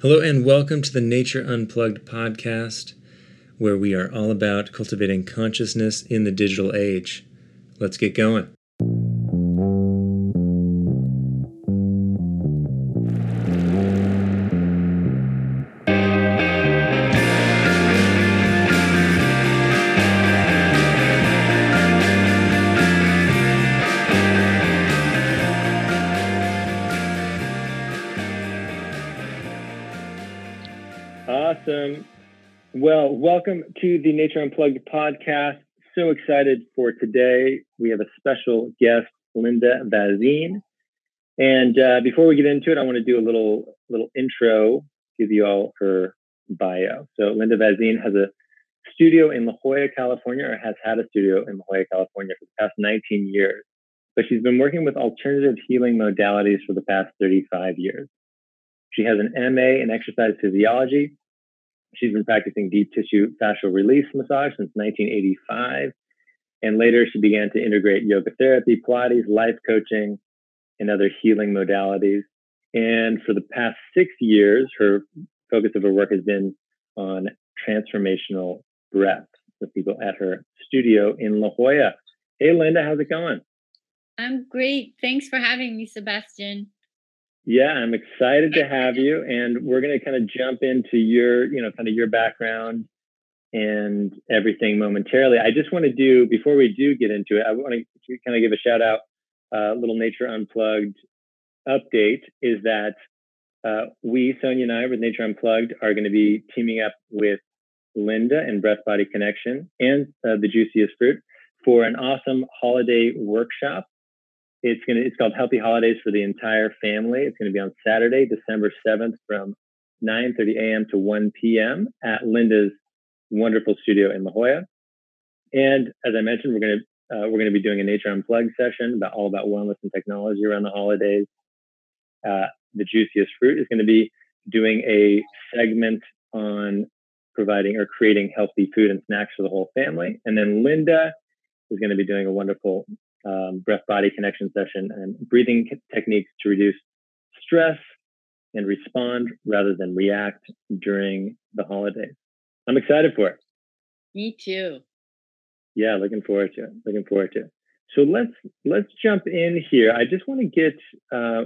Hello, and welcome to the Nature Unplugged podcast, where we are all about cultivating consciousness in the digital age. Let's get going. Nature Unplugged podcast. So excited for today. We have a special guest, Linda Vazine. And uh, before we get into it, I want to do a little little intro, give you all her bio. So Linda Vazine has a studio in La Jolla, California, or has had a studio in La Jolla, California for the past 19 years. But she's been working with alternative healing modalities for the past 35 years. She has an MA in exercise physiology She's been practicing deep tissue fascial release massage since 1985. And later, she began to integrate yoga therapy, Pilates, life coaching, and other healing modalities. And for the past six years, her focus of her work has been on transformational breath with people at her studio in La Jolla. Hey, Linda, how's it going? I'm great. Thanks for having me, Sebastian. Yeah, I'm excited to have you, and we're going to kind of jump into your, you know, kind of your background and everything momentarily. I just want to do before we do get into it, I want to kind of give a shout out. Uh, little Nature Unplugged update is that uh, we, Sonia and I, with Nature Unplugged, are going to be teaming up with Linda and Breath Body Connection and uh, the Juiciest Fruit for an awesome holiday workshop it's gonna it's called Healthy Holidays for the entire family. It's gonna be on Saturday, December seventh, from 9:30 a.m. to 1 p.m. at Linda's wonderful studio in La Jolla. And as I mentioned, we're gonna uh, we're gonna be doing a Nature Unplugged session about all about wellness and technology around the holidays. Uh, the Juiciest Fruit is going to be doing a segment on providing or creating healthy food and snacks for the whole family. And then Linda is going to be doing a wonderful um, breath body connection session and breathing techniques to reduce stress and respond rather than react during the holidays. I'm excited for it. Me too. Yeah, looking forward to it. Looking forward to it. So let's let's jump in here. I just want to get uh,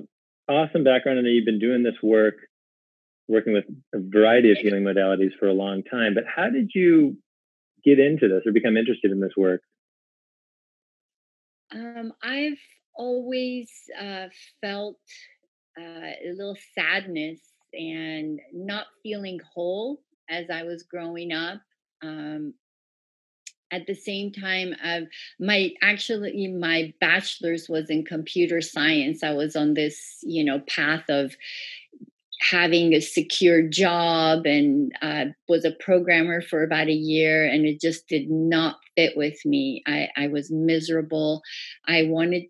awesome background. I know you've been doing this work, working with a variety of healing modalities for a long time. But how did you get into this or become interested in this work? Um, I've always uh, felt uh, a little sadness and not feeling whole as I was growing up. Um, at the same time, uh, my actually my bachelor's was in computer science. I was on this, you know, path of having a secure job and uh, was a programmer for about a year and it just did not fit with me. I, I was miserable. I wanted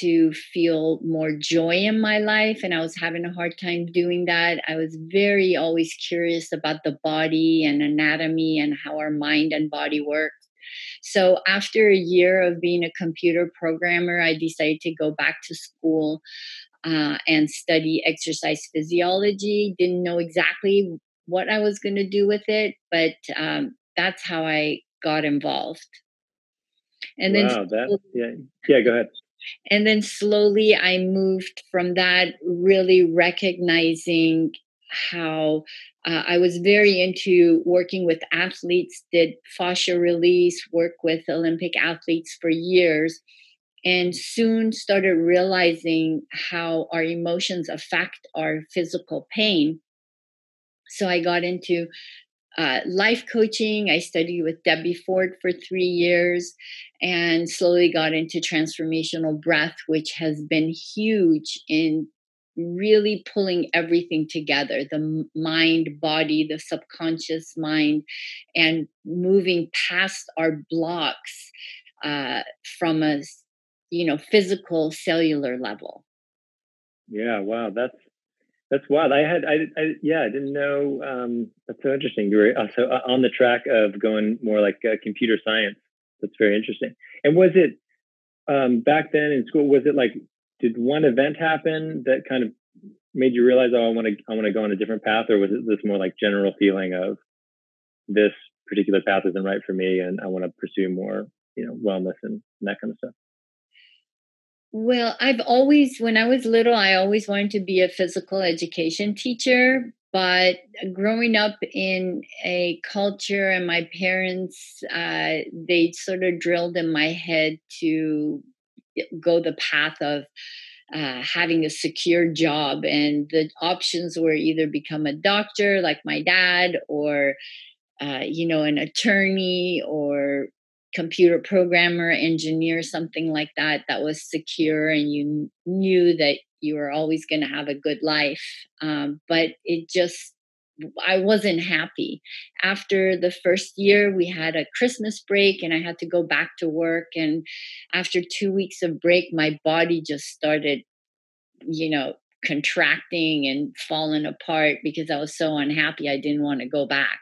to feel more joy in my life and i was having a hard time doing that. I was very always curious about the body and anatomy and how our mind and body work. So after a year of being a computer programmer i decided to go back to school uh, and study exercise physiology. Didn't know exactly what I was going to do with it, but um, that's how I got involved. And wow, then that, yeah, yeah, go ahead. And then slowly I moved from that, really recognizing how uh, I was very into working with athletes, did fascia release, work with Olympic athletes for years and soon started realizing how our emotions affect our physical pain. So I got into uh, life coaching. I studied with Debbie Ford for three years and slowly got into transformational breath, which has been huge in really pulling everything together the mind, body, the subconscious mind, and moving past our blocks uh, from a you know physical cellular level yeah wow that's that's wild i had i, I yeah i didn't know um that's so interesting you were also uh, on the track of going more like uh, computer science that's very interesting and was it um back then in school was it like did one event happen that kind of made you realize, oh, I want to I want to go on a different path, or was it this more like general feeling of this particular path isn't right for me, and I want to pursue more, you know, wellness and, and that kind of stuff? Well, I've always, when I was little, I always wanted to be a physical education teacher. But growing up in a culture, and my parents, uh, they sort of drilled in my head to go the path of uh, having a secure job and the options were either become a doctor like my dad or uh, you know an attorney or computer programmer engineer something like that that was secure and you knew that you were always going to have a good life um, but it just I wasn't happy. After the first year, we had a Christmas break and I had to go back to work. And after two weeks of break, my body just started, you know, contracting and falling apart because I was so unhappy. I didn't want to go back.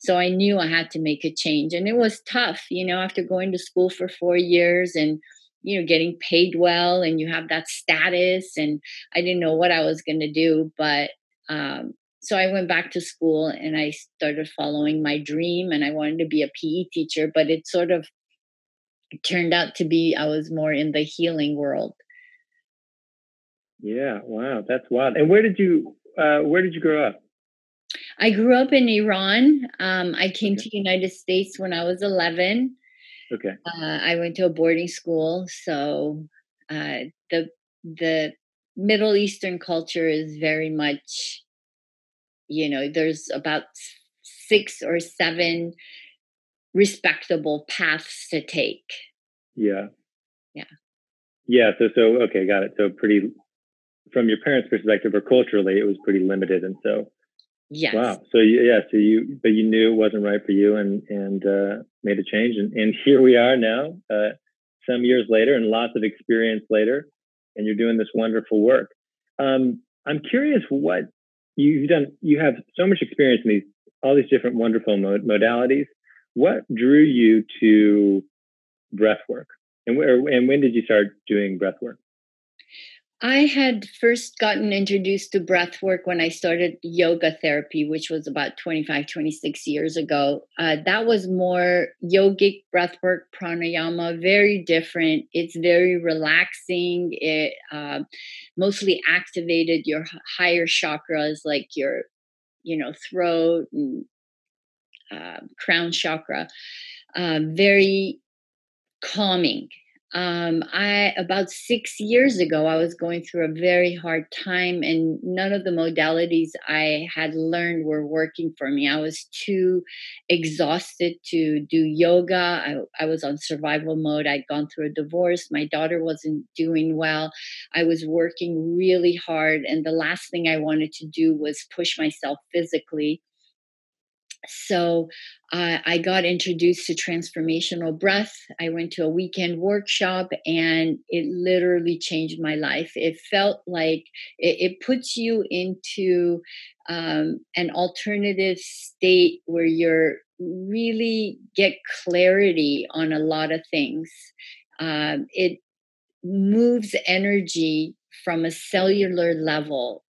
So I knew I had to make a change. And it was tough, you know, after going to school for four years and you know getting paid well and you have that status and i didn't know what i was going to do but um, so I went back to school and I started following my dream and I wanted to be a PE teacher, but it sort of turned out to be I was more in the healing world. Yeah, wow, that's wild. And where did you uh, where did you grow up? I grew up in Iran. Um, I came okay. to United States when I was 11. Okay. Uh, I went to a boarding school, so uh, the the Middle Eastern culture is very much you know there's about six or seven respectable paths to take yeah yeah yeah so so okay got it so pretty from your parents perspective or culturally it was pretty limited and so yes. Wow so yeah so you but you knew it wasn't right for you and and uh made a change and, and here we are now uh some years later and lots of experience later and you're doing this wonderful work. Um i'm curious what you've done you have so much experience in these all these different wonderful mod- modalities. What drew you to breath work? And where and when did you start doing breath work I had first gotten introduced to breath work when I started yoga therapy, which was about 25, 26 years ago. Uh, that was more yogic breath work, pranayama, very different. It's very relaxing. It uh, mostly activated your higher chakras, like your, you know, throat and uh, crown chakra. Uh, very calming um, I about six years ago, I was going through a very hard time, and none of the modalities I had learned were working for me. I was too exhausted to do yoga. I, I was on survival mode. I'd gone through a divorce. My daughter wasn't doing well. I was working really hard, and the last thing I wanted to do was push myself physically so uh, I got introduced to transformational breath. I went to a weekend workshop and it literally changed my life. It felt like it, it puts you into um, an alternative state where you're really get clarity on a lot of things. Um, it moves energy from a cellular level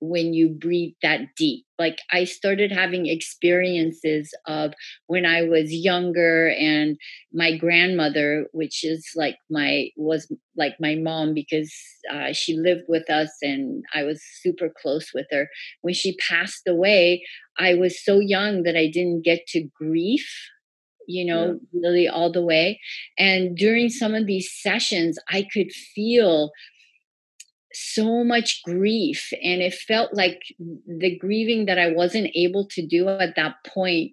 when you breathe that deep. Like I started having experiences of when I was younger and my grandmother, which is like my, was like my mom because uh, she lived with us and I was super close with her. When she passed away, I was so young that I didn't get to grief you know, yeah. really all the way. And during some of these sessions, I could feel so much grief and it felt like the grieving that i wasn't able to do at that point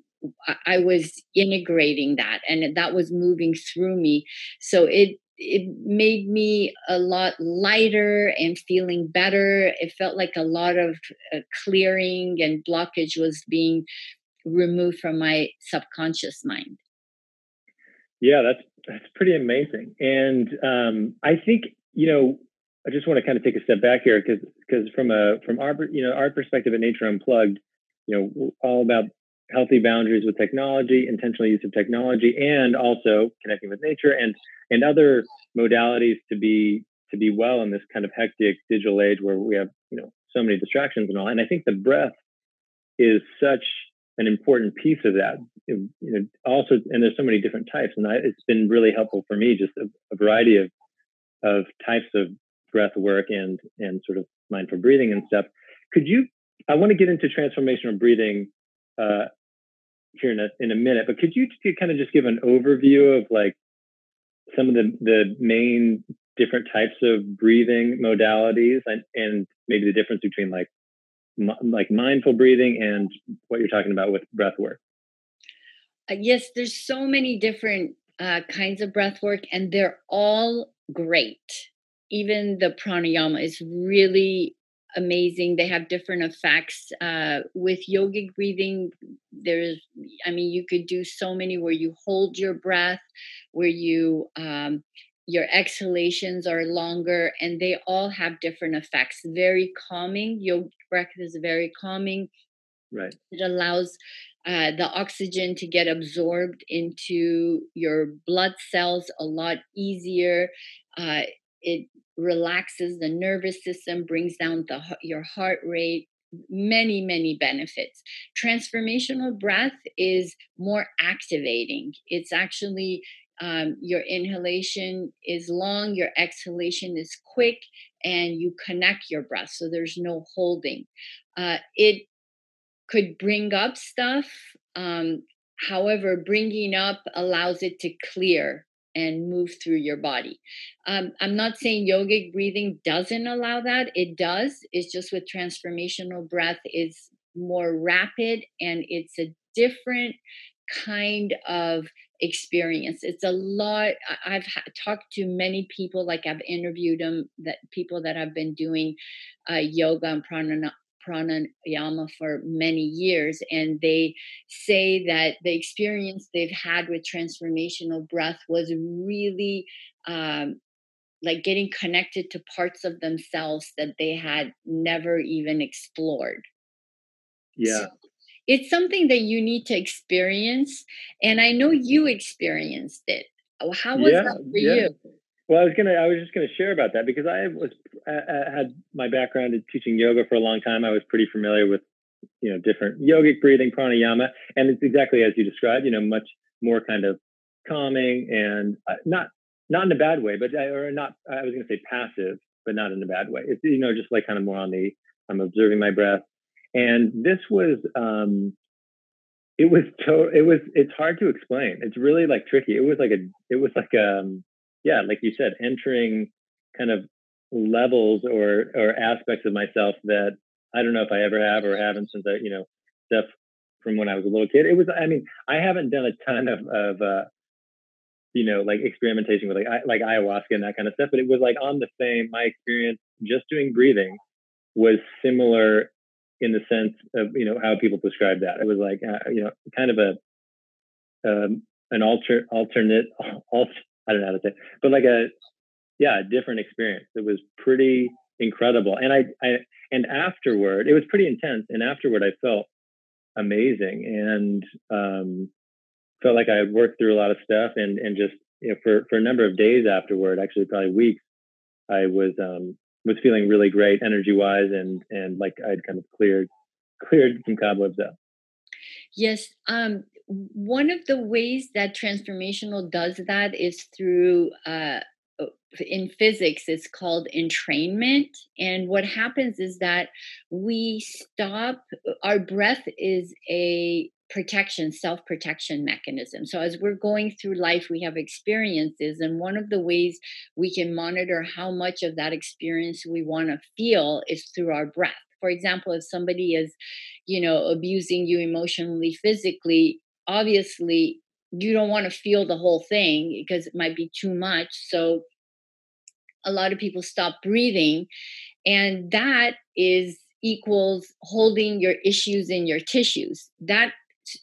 i was integrating that and that was moving through me. So it it made me a lot lighter and feeling better. It felt like a lot of uh, clearing and blockage was being removed from my subconscious mind. Yeah that's that's pretty amazing. And um, i think you know I just want to kind of take a step back here because because from a from our you know our perspective at Nature Unplugged, you know, all about healthy boundaries with technology, intentional use of technology, and also connecting with nature and and other modalities to be to be well in this kind of hectic digital age where we have you know so many distractions and all. And I think the breath is such an important piece of that. You know, also, and there's so many different types, and I, it's been really helpful for me just a, a, variety of of types of breath work and and sort of mindful breathing and stuff. Could you? I want to get into transformational breathing uh, here in a in a minute, but could you kind of just give an overview of like some of the the main different types of breathing modalities and, and maybe the difference between like like mindful breathing and what you're talking about with breath work uh, yes there's so many different uh, kinds of breath work and they're all great even the pranayama is really amazing. They have different effects uh, with yogic breathing there's i mean you could do so many where you hold your breath where you um, your exhalations are longer and they all have different effects. Very calming yogic breath is very calming. Right. It allows uh, the oxygen to get absorbed into your blood cells a lot easier uh, it relaxes the nervous system brings down the your heart rate many many benefits transformational breath is more activating it's actually um, your inhalation is long, your exhalation is quick, and you connect your breath. So there's no holding. Uh, it could bring up stuff. Um, however, bringing up allows it to clear and move through your body. Um, I'm not saying yogic breathing doesn't allow that. It does. It's just with transformational breath, it's more rapid and it's a different kind of experience. It's a lot. I've talked to many people, like I've interviewed them, that people that have been doing uh, yoga and pranayama pranayama for many years and they say that the experience they've had with transformational breath was really um, like getting connected to parts of themselves that they had never even explored. Yeah. so it's something that you need to experience and i know you experienced it. Oh, how was yeah, that for yeah. you well i was gonna i was just gonna share about that because i was I had my background in teaching yoga for a long time. I was pretty familiar with you know different yogic breathing pranayama and it's exactly as you described you know much more kind of calming and uh, not not in a bad way but or not i was to say passive but not in a bad way. It's you know just like kind of more on the i'm observing my breath. And this was um it was to it was it's hard to explain. It's really like tricky. It was like a it was like um yeah like you said entering kind of levels or or aspects of myself that i don't know if i ever have or haven't since i you know stuff from when i was a little kid it was i mean i haven't done a ton of of uh you know like experimentation with like like ayahuasca and that kind of stuff but it was like on the same my experience just doing breathing was similar in the sense of you know how people prescribe that. It was like uh, you know kind of a um, an alter alternate alt, I don't know how to say, it, but like a yeah a different experience. It was pretty incredible, and I I and afterward it was pretty intense, and afterward I felt amazing and um, felt like I had worked through a lot of stuff, and and just you know for for a number of days afterward, actually probably weeks, I was um, was feeling really great energy wise and and like I'd kind of cleared cleared some cobwebs up. Yes. Um, one of the ways that transformational does that is through uh, in physics it's called entrainment and what happens is that we stop our breath is a protection, self protection mechanism. So, as we're going through life, we have experiences, and one of the ways we can monitor how much of that experience we want to feel is through our breath. For example, if somebody is, you know, abusing you emotionally, physically, obviously you don't want to feel the whole thing eh, because it might be too much. So, a lot of people stop breathing, and that is equals holding your issues in your tissues. That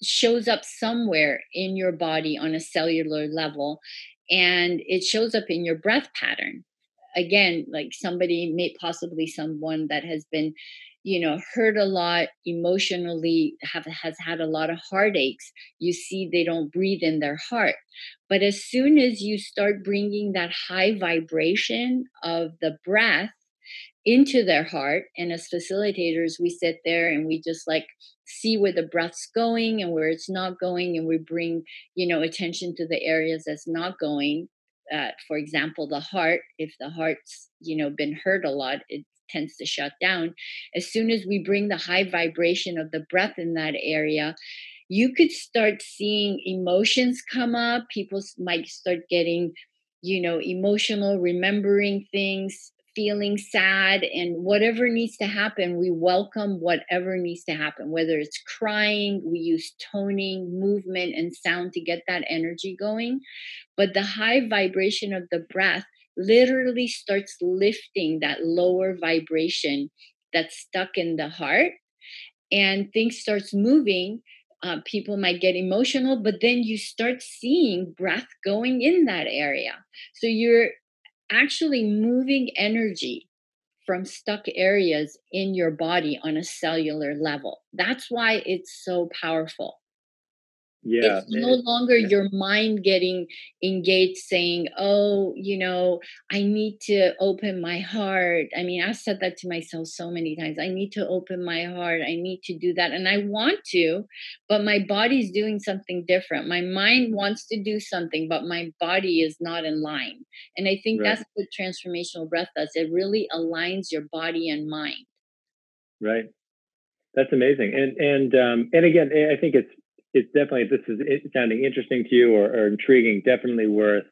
shows up somewhere in your body on a cellular level and it shows up in your breath pattern again like somebody may possibly someone that has been you know hurt a lot emotionally have has had a lot of heartaches you see they don't breathe in their heart but as soon as you start bringing that high vibration of the breath into their heart. And as facilitators, we sit there and we just like see where the breath's going and where it's not going. And we bring, you know, attention to the areas that's not going. Uh, for example, the heart, if the heart's, you know, been hurt a lot, it tends to shut down. As soon as we bring the high vibration of the breath in that area, you could start seeing emotions come up. People might start getting, you know, emotional, remembering things, feeling sad and whatever needs to happen we welcome whatever needs to happen whether it's crying we use toning movement and sound to get that energy going but the high vibration of the breath literally starts lifting that lower vibration that's stuck in the heart and things starts moving uh, people might get emotional but then you start seeing breath going in that area so you're actually moving energy from stuck areas in your body on a cellular level. That's why it's so powerful yeah it's no longer your mind getting engaged saying oh you know i need to open my heart. I mean i've said that to myself so many times i need to open my heart. I need to do that. And i want to but my body's doing something different. My mind wants to do something but my body is not in line. And i think right. that's what transformational breath does. It really aligns your body and mind. Right. That's amazing. And and um and again i think it's it's definitely this is sounding interesting to you or, or, intriguing. Definitely worth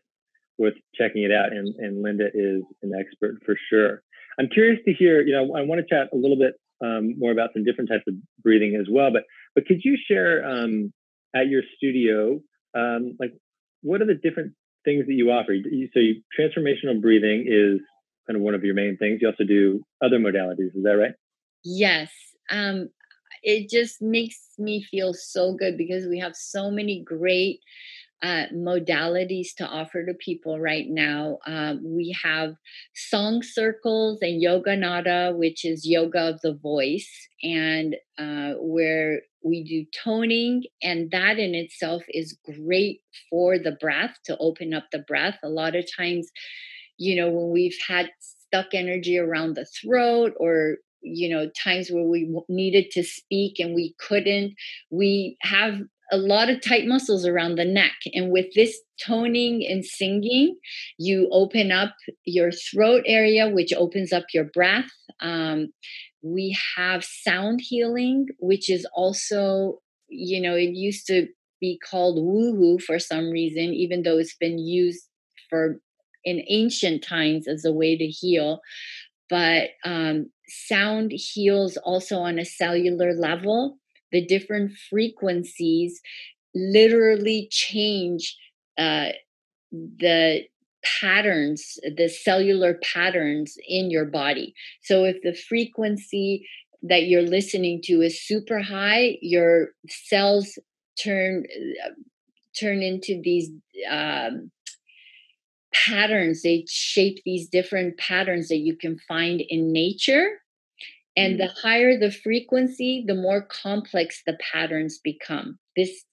worth checking it out. And, and Linda is an expert for sure. I'm curious to hear. You know, I want to chat a little bit um, more about some different types of breathing as well. But but could you share um, at your studio um, like what are the different things that you offer? So you, transformational breathing is kind of one of your main things. You also do other modalities. Is that right? Yes. Um, it just makes me feel so good because we have so many great uh, modalities to offer to people right now. Uh, we have song circles and yoga nada, which is yoga of the voice, and uh, where we do toning, and that in itself is great for the breath to open up the breath. A lot of times, you know, when we've had stuck energy around the throat or you know times where we needed to speak and we couldn't we have a lot of tight muscles around the neck and with this toning and singing you open up your throat area which opens up your breath um, we have sound healing which is also you know it used to be called woohoo for some reason even though it's been used for in ancient times as a way to heal but um, sound heals also on a cellular level. The different frequencies literally change uh, the patterns, the cellular patterns in your body. So if the frequency that you're listening to is super high, your cells turn uh, turn into these um, patterns they shape these different patterns that you can find in nature and the mm-hmm. higher the frequency the more complex the patterns become this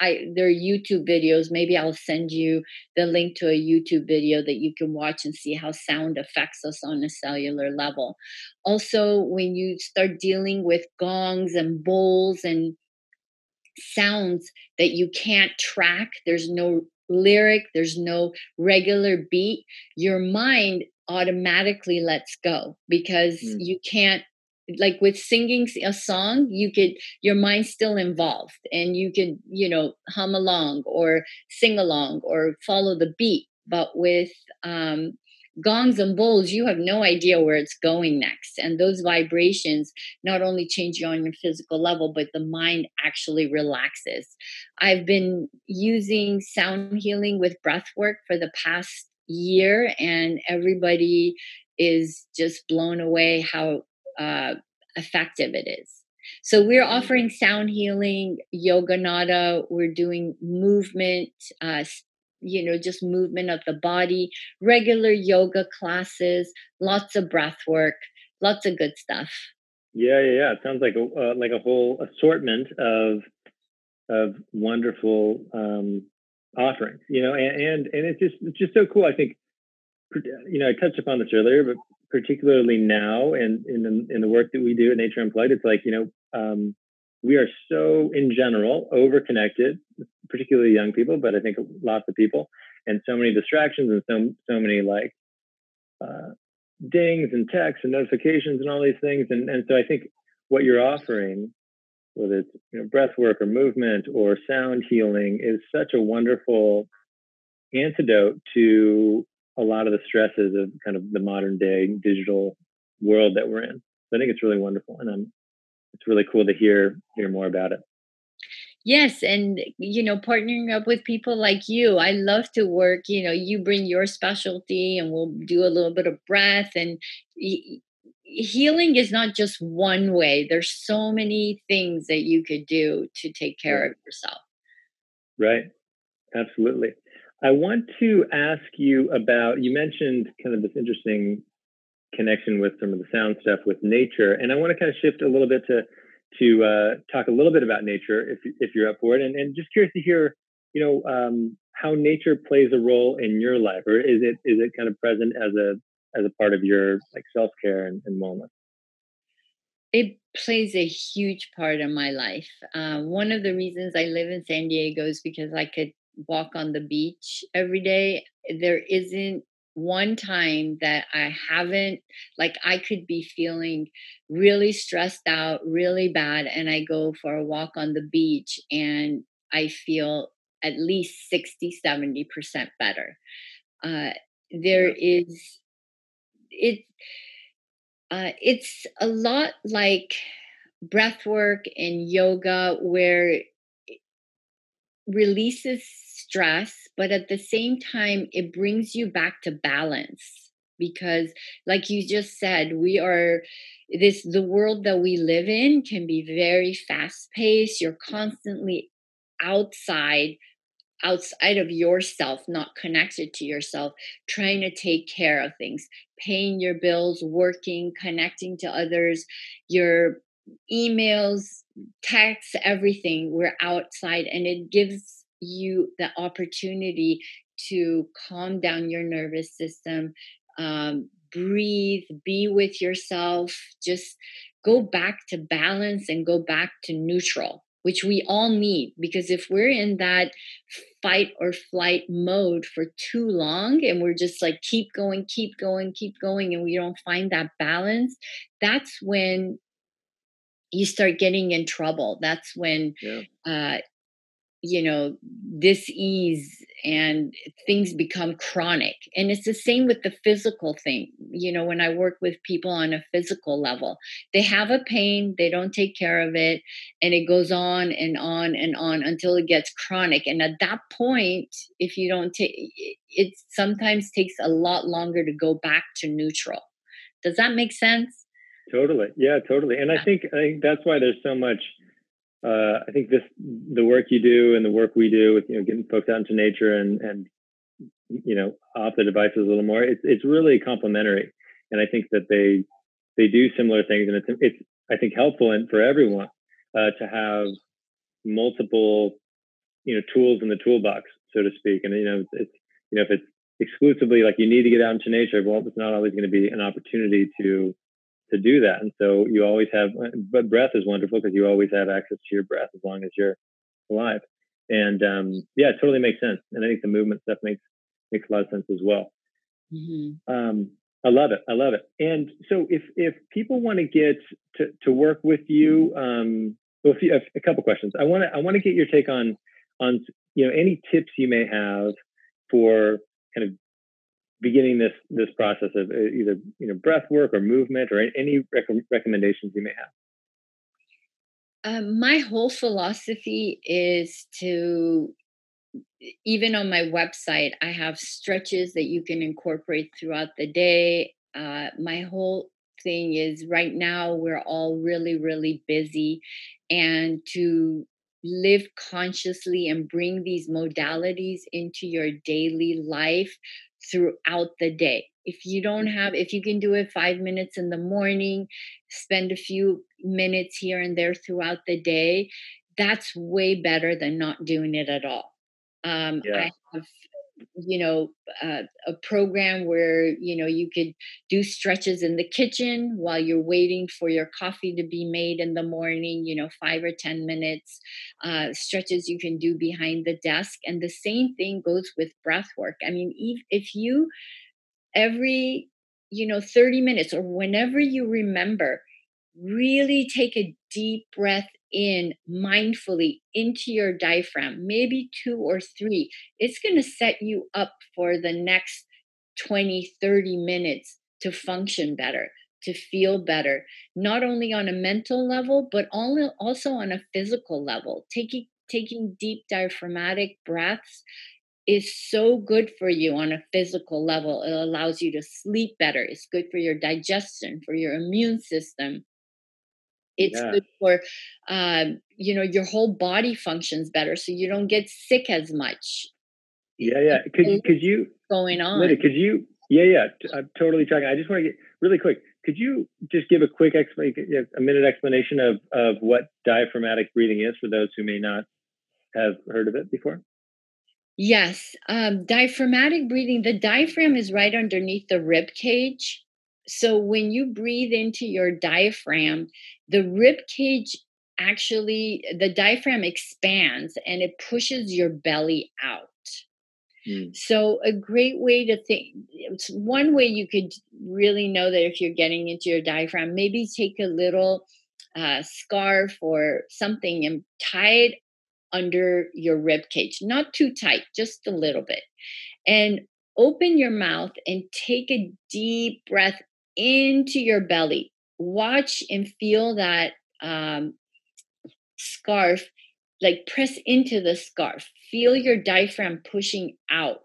i there are youtube videos maybe i'll send you the link to a youtube video that you can watch and see how sound affects us on a cellular level also when you start dealing with gongs and bowls and sounds that you can't track there's no lyric, there's no regular beat, your mind automatically lets go because mm. you can't like with singing a song you could your mind's still involved and you could you know hum along or sing along or follow the beat but with um gongs and bowls, you have no idea where it's going next. And those vibrations not only change you on your physical level, but the mind actually relaxes. I've been using sound healing with breath work for the past year, and everybody is just blown away how uh, effective it is. So we're offering sound healing, yoga nada. We're doing movement, uh, you know just movement of the body regular yoga classes lots of breath work lots of good stuff. Yeah yeah yeah. It sounds like a uh, like a whole assortment of of wonderful um offerings you know and and, and it's just it's just so cool i think you know i touched upon this earlier but particularly now and in the, in the work that we do at Nature Unplugged, it's like you know um, we are so in general over connected, particularly young people, but I think lots of people, and so many distractions and so so many like uh, dings and texts and notifications and all these things, and and so I think what you're offering, whether it's you know breath work or movement or sound healing, is such a wonderful antidote to a lot of the stresses of kind of the modern day digital world that we're in. So I think it's really wonderful, and I'm, it's really cool to hear hear more about it. Yes, and you know, partnering up with people like you, I love to work. You know, you bring your specialty, and we'll do a little bit of breath. And healing is not just one way. There's so many things that you could do to take care of yourself. Right. Absolutely. I want to ask you about, you mentioned kind of this interesting connection with some of the sound stuff with nature. And I want to kind of shift a little bit to, to uh, talk a little bit about nature if, if you're up for it. And, and just curious to hear, you know, um, how nature plays a role in your life, or is it, is it kind of present as a, as a part of your like self-care and, and wellness? It plays a huge part in my life. Uh, one of the reasons I live in San Diego is because I could walk on the beach every day. There isn't one time that I haven't, like, I could be feeling really stressed out, really bad, and I go for a walk on the beach and I feel at least 60, 70% better. Uh, there is, it, uh, it's a lot like breath work and yoga where releases stress, but at the same time, it brings you back to balance because like you just said we are this the world that we live in can be very fast paced you're constantly outside outside of yourself not connected to yourself trying to take care of things paying your bills working connecting to others your emails texts everything we're outside and it gives you the opportunity to calm down your nervous system, um, breathe, be with yourself, just go back to balance and go back to neutral, which we all need. Because if we're in that fight or flight mode for too long and we're just like, keep going, keep going, keep going, and we don't find that balance, that's when you start getting in trouble. That's when yeah. uh, you know disease and things become chronic. And it's the same with the physical thing. You know when i work with people on a physical level they have a pain they don't take care of it and it goes on and on and on until it gets chronic. And at that point if you don't take it sometimes takes a lot longer to go back to neutral. Does that make sense? Totally. Yeah totally. And i think i think that's why there's so much uh, I think this the work you do and the work we do with you know getting folks out into nature and and you know off the devices a little more. It's it's really complementary, and I think that they they do similar things, and it's it's I think helpful and for everyone uh, to have multiple you know tools in the toolbox, so to speak. And you know it's you know if it's exclusively like you need to get out into nature, well, it's not always going to be an opportunity to to do that. And so you always have, but breath is wonderful because you always have access to your breath as long as you're alive. And um, yeah, it totally makes sense. And I think the movement stuff makes makes a lot of sense as well. Mm-hmm. Um, I love it. I love it. And so if if people want to get to, to work with you, um, well, a, few, a, a couple questions. I want to I want to get your take on on you know any tips you may have for kind of beginning this this process of uh, either you know breath work or movement or any rec- recommendations you may have? Um, my whole philosophy is to even on my website i have stretches that you can incorporate throughout the day. Uh, my whole thing is right now we're all really really busy and to live consciously and bring these modalities into your daily life throughout the day. If you don't mm-hmm. have, if you can do it five minutes in the morning, spend a few minutes here and there throughout the day, that's way better than not doing it at all. Um, yeah. I have you know uh, a program where you know you could do stretches in the kitchen while you're waiting for your coffee to be made in the morning you know five or ten minutes uh, stretches you can do behind the desk and the same thing goes with breath work. I mean if, if you every you know 30 minutes or whenever you remember really take a deep breath in mindfully into your diaphragm, maybe two or three, it's going to set you up for the next 20, 30 minutes to function better, to feel better, not only on a mental level, but also on a physical level. Taking, taking deep diaphragmatic breaths is so good for you on a physical level. It allows you to sleep better. It's good for your digestion, for your immune system it's yeah. good for um, you know your whole body functions better so you don't get sick as much. Yeah yeah could, could you going on. Linda, could you yeah yeah i'm totally tracking i just want to get really quick could you just give a quick explanation a minute explanation of of what diaphragmatic breathing is for those who may not have heard of it before? Yes um, diaphragmatic breathing the diaphragm is right underneath the rib cage so when you breathe into your diaphragm, the rib cage actually the diaphragm expands and it pushes your belly out. Mm. So a great way to think it's one way you could really know that if you're getting into your diaphragm, maybe take a little uh, scarf or something and tie it under your rib cage, not too tight, just a little bit. And open your mouth and take a deep breath into your belly. Watch and feel that um, scarf, like press into the scarf. Feel your diaphragm pushing out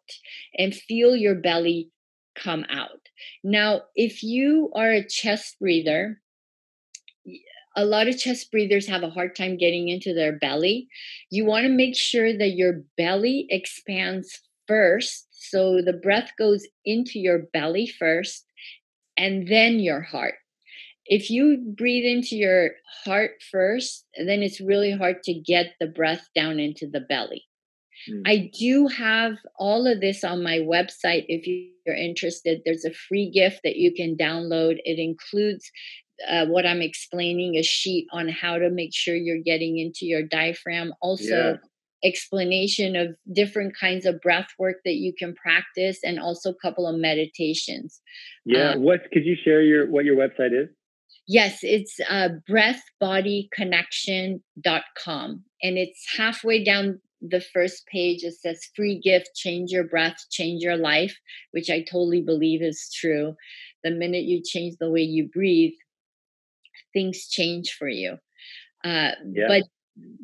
and feel your belly come out. Now, if you are a chest breather, a lot of chest breathers have a hard time getting into their belly. You want to make sure that your belly expands first. So the breath goes into your belly first and then your heart. If you breathe into your heart first, then it's really hard to get the breath down into the belly. Mm. I do have all of this on my website if you're interested. There's a free gift that you can download. It includes uh, what I'm explaining, a sheet on how to make sure you're getting into your diaphragm. Also, yeah explanation of different kinds of breath work that you can practice and also a couple of meditations yeah um, what could you share your what your website is? Yes it's uh, breathbodyconnection.com and it's halfway down the first page it says free gift change your breath change your life which i totally believe is true. The minute you change the way you breathe things change for you. Uh, yeah. but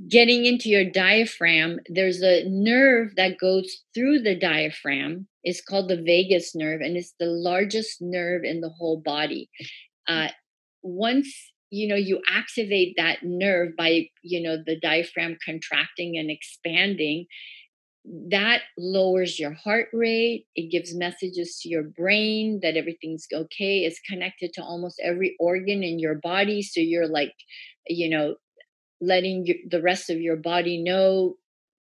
getting into your diaphragm, there's a nerve that goes through the diaphragm. It's called the vagus nerve, and it's the largest nerve in the whole body. Uh, once you know you activate that nerve by you know the diaphragm contracting and expanding that lowers your heart rate it gives messages to your brain that everything's okay it's connected to almost every organ in your body so you're like you know letting you, the rest of your body know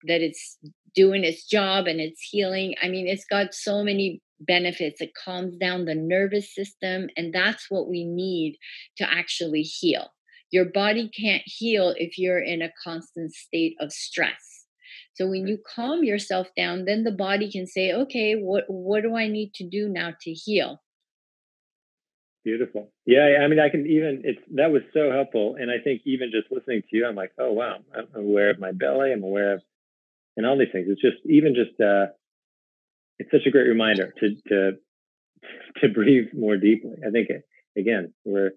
that it's doing its job and it's healing. I mean, it's got so many benefits. It calms down the nervous system, and that's what we need to actually heal. Your body can't heal if you're in a constant state of stress. So when mm. you calm yourself down, then the body can say, "Okay, what what do I need to do now to heal?" Beautiful. Yeah, I mean, I can even it's that was so helpful, and I think even just listening to you, I'm like, oh wow, I'm aware of my belly, I'm aware of, and all these things. It's just even just uh, it's such a great reminder to to to breathe more deeply. I think again, we're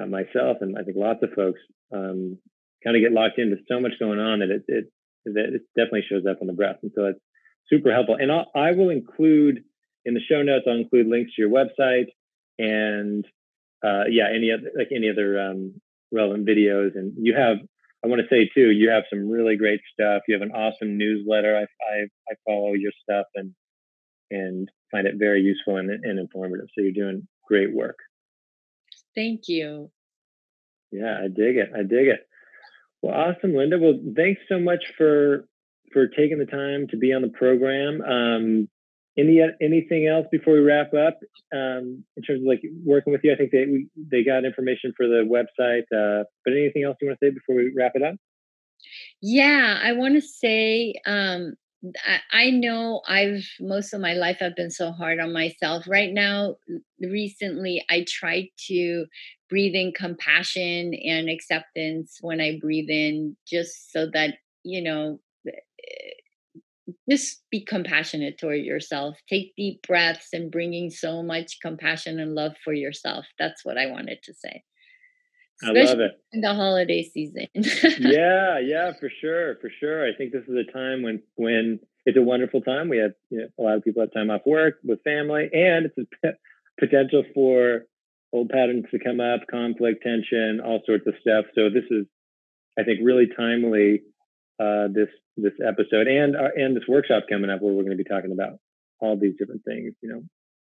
uh, myself and I think lots of folks um, kind of get locked into so much going on that it it that it definitely shows up in the breath, and so it's super helpful. And I'll, I will include in the show notes. I'll include links to your website and uh, yeah, any other like any other um, relevant videos. And you have, I want to say too, you have some really great stuff. You have an awesome newsletter. I I, I follow your stuff and and find it very useful and, and informative. So you're doing great work. Thank you. Yeah, I dig it. I dig it. Well, awesome, Linda. Well, thanks so much for for taking the time to be on the program. Um, any anything else before we wrap up um, in terms of like working with you? I think they we, they got information for the website, uh, but anything else you want to say before we wrap it up? Yeah, I want to say um, I, I know I've most of my life I've been so hard on myself. Right now, recently, I tried to breathe in compassion and acceptance when I breathe in, just so that you know just be compassionate toward yourself. Take deep breaths and bringing so much compassion and love for yourself. That's what I wanted to say. Especially I love it. In the holiday season. yeah, yeah, for sure, for sure. I think this is a time when when it's a wonderful time. We have you know, a lot of people have time off work with family, and it's a potential for old patterns to come up, conflict, tension, all sorts of stuff. So this is, I think, really timely. Uh, this this episode and uh, and this workshop coming up where we're going to be talking about all these different things. You know,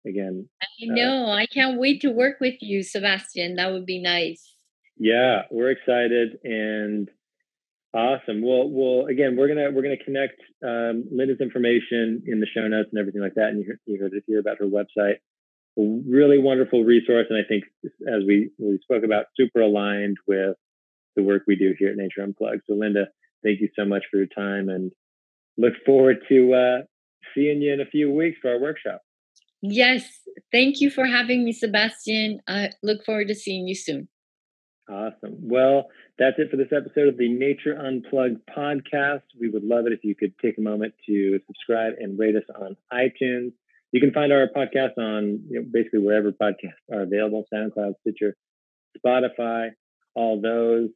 again. I uh know. Uh, I can't wait to work with you, Sebastian. That would be nice. Yeah, we're excited and awesome. Well, well, again, we're gonna we're gonna connect um, Linda's information in the show notes and everything like that, and you, you heard it here about her website. A really wonderful resource, and I think as we we spoke about, super aligned with the work we do here at Nature Unplugged. So, Linda, thank you so much for your time and look forward to uh, seeing you in a few weeks for our workshop. Yes. Thank you for having me, Sebastian. I look forward to seeing you soon. Awesome. Well, that's it for this episode of the Nature Unplugged podcast. We would love it if you could take a moment to subscribe and rate us on iTunes. You can find our podcast on you know, basically wherever podcasts are available SoundCloud, Stitcher, Spotify, all those.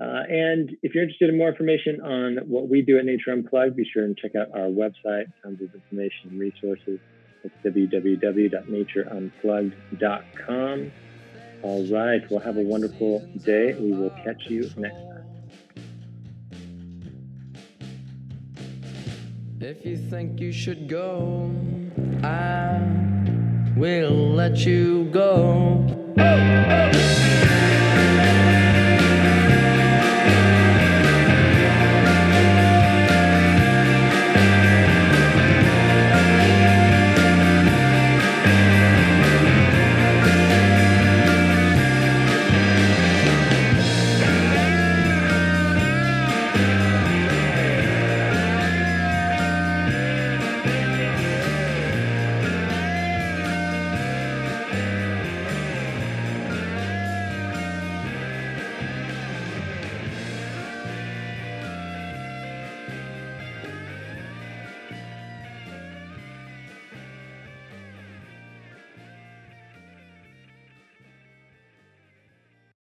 Uh, and if you're interested in more information on what we do at Nature Unplugged, be sure and check out our website. Tons of information and resources. It's www.natureunplugged.com. All right. Well, have a wonderful day. We will catch you next time. If you think you should go, I will let you go. Oh, oh.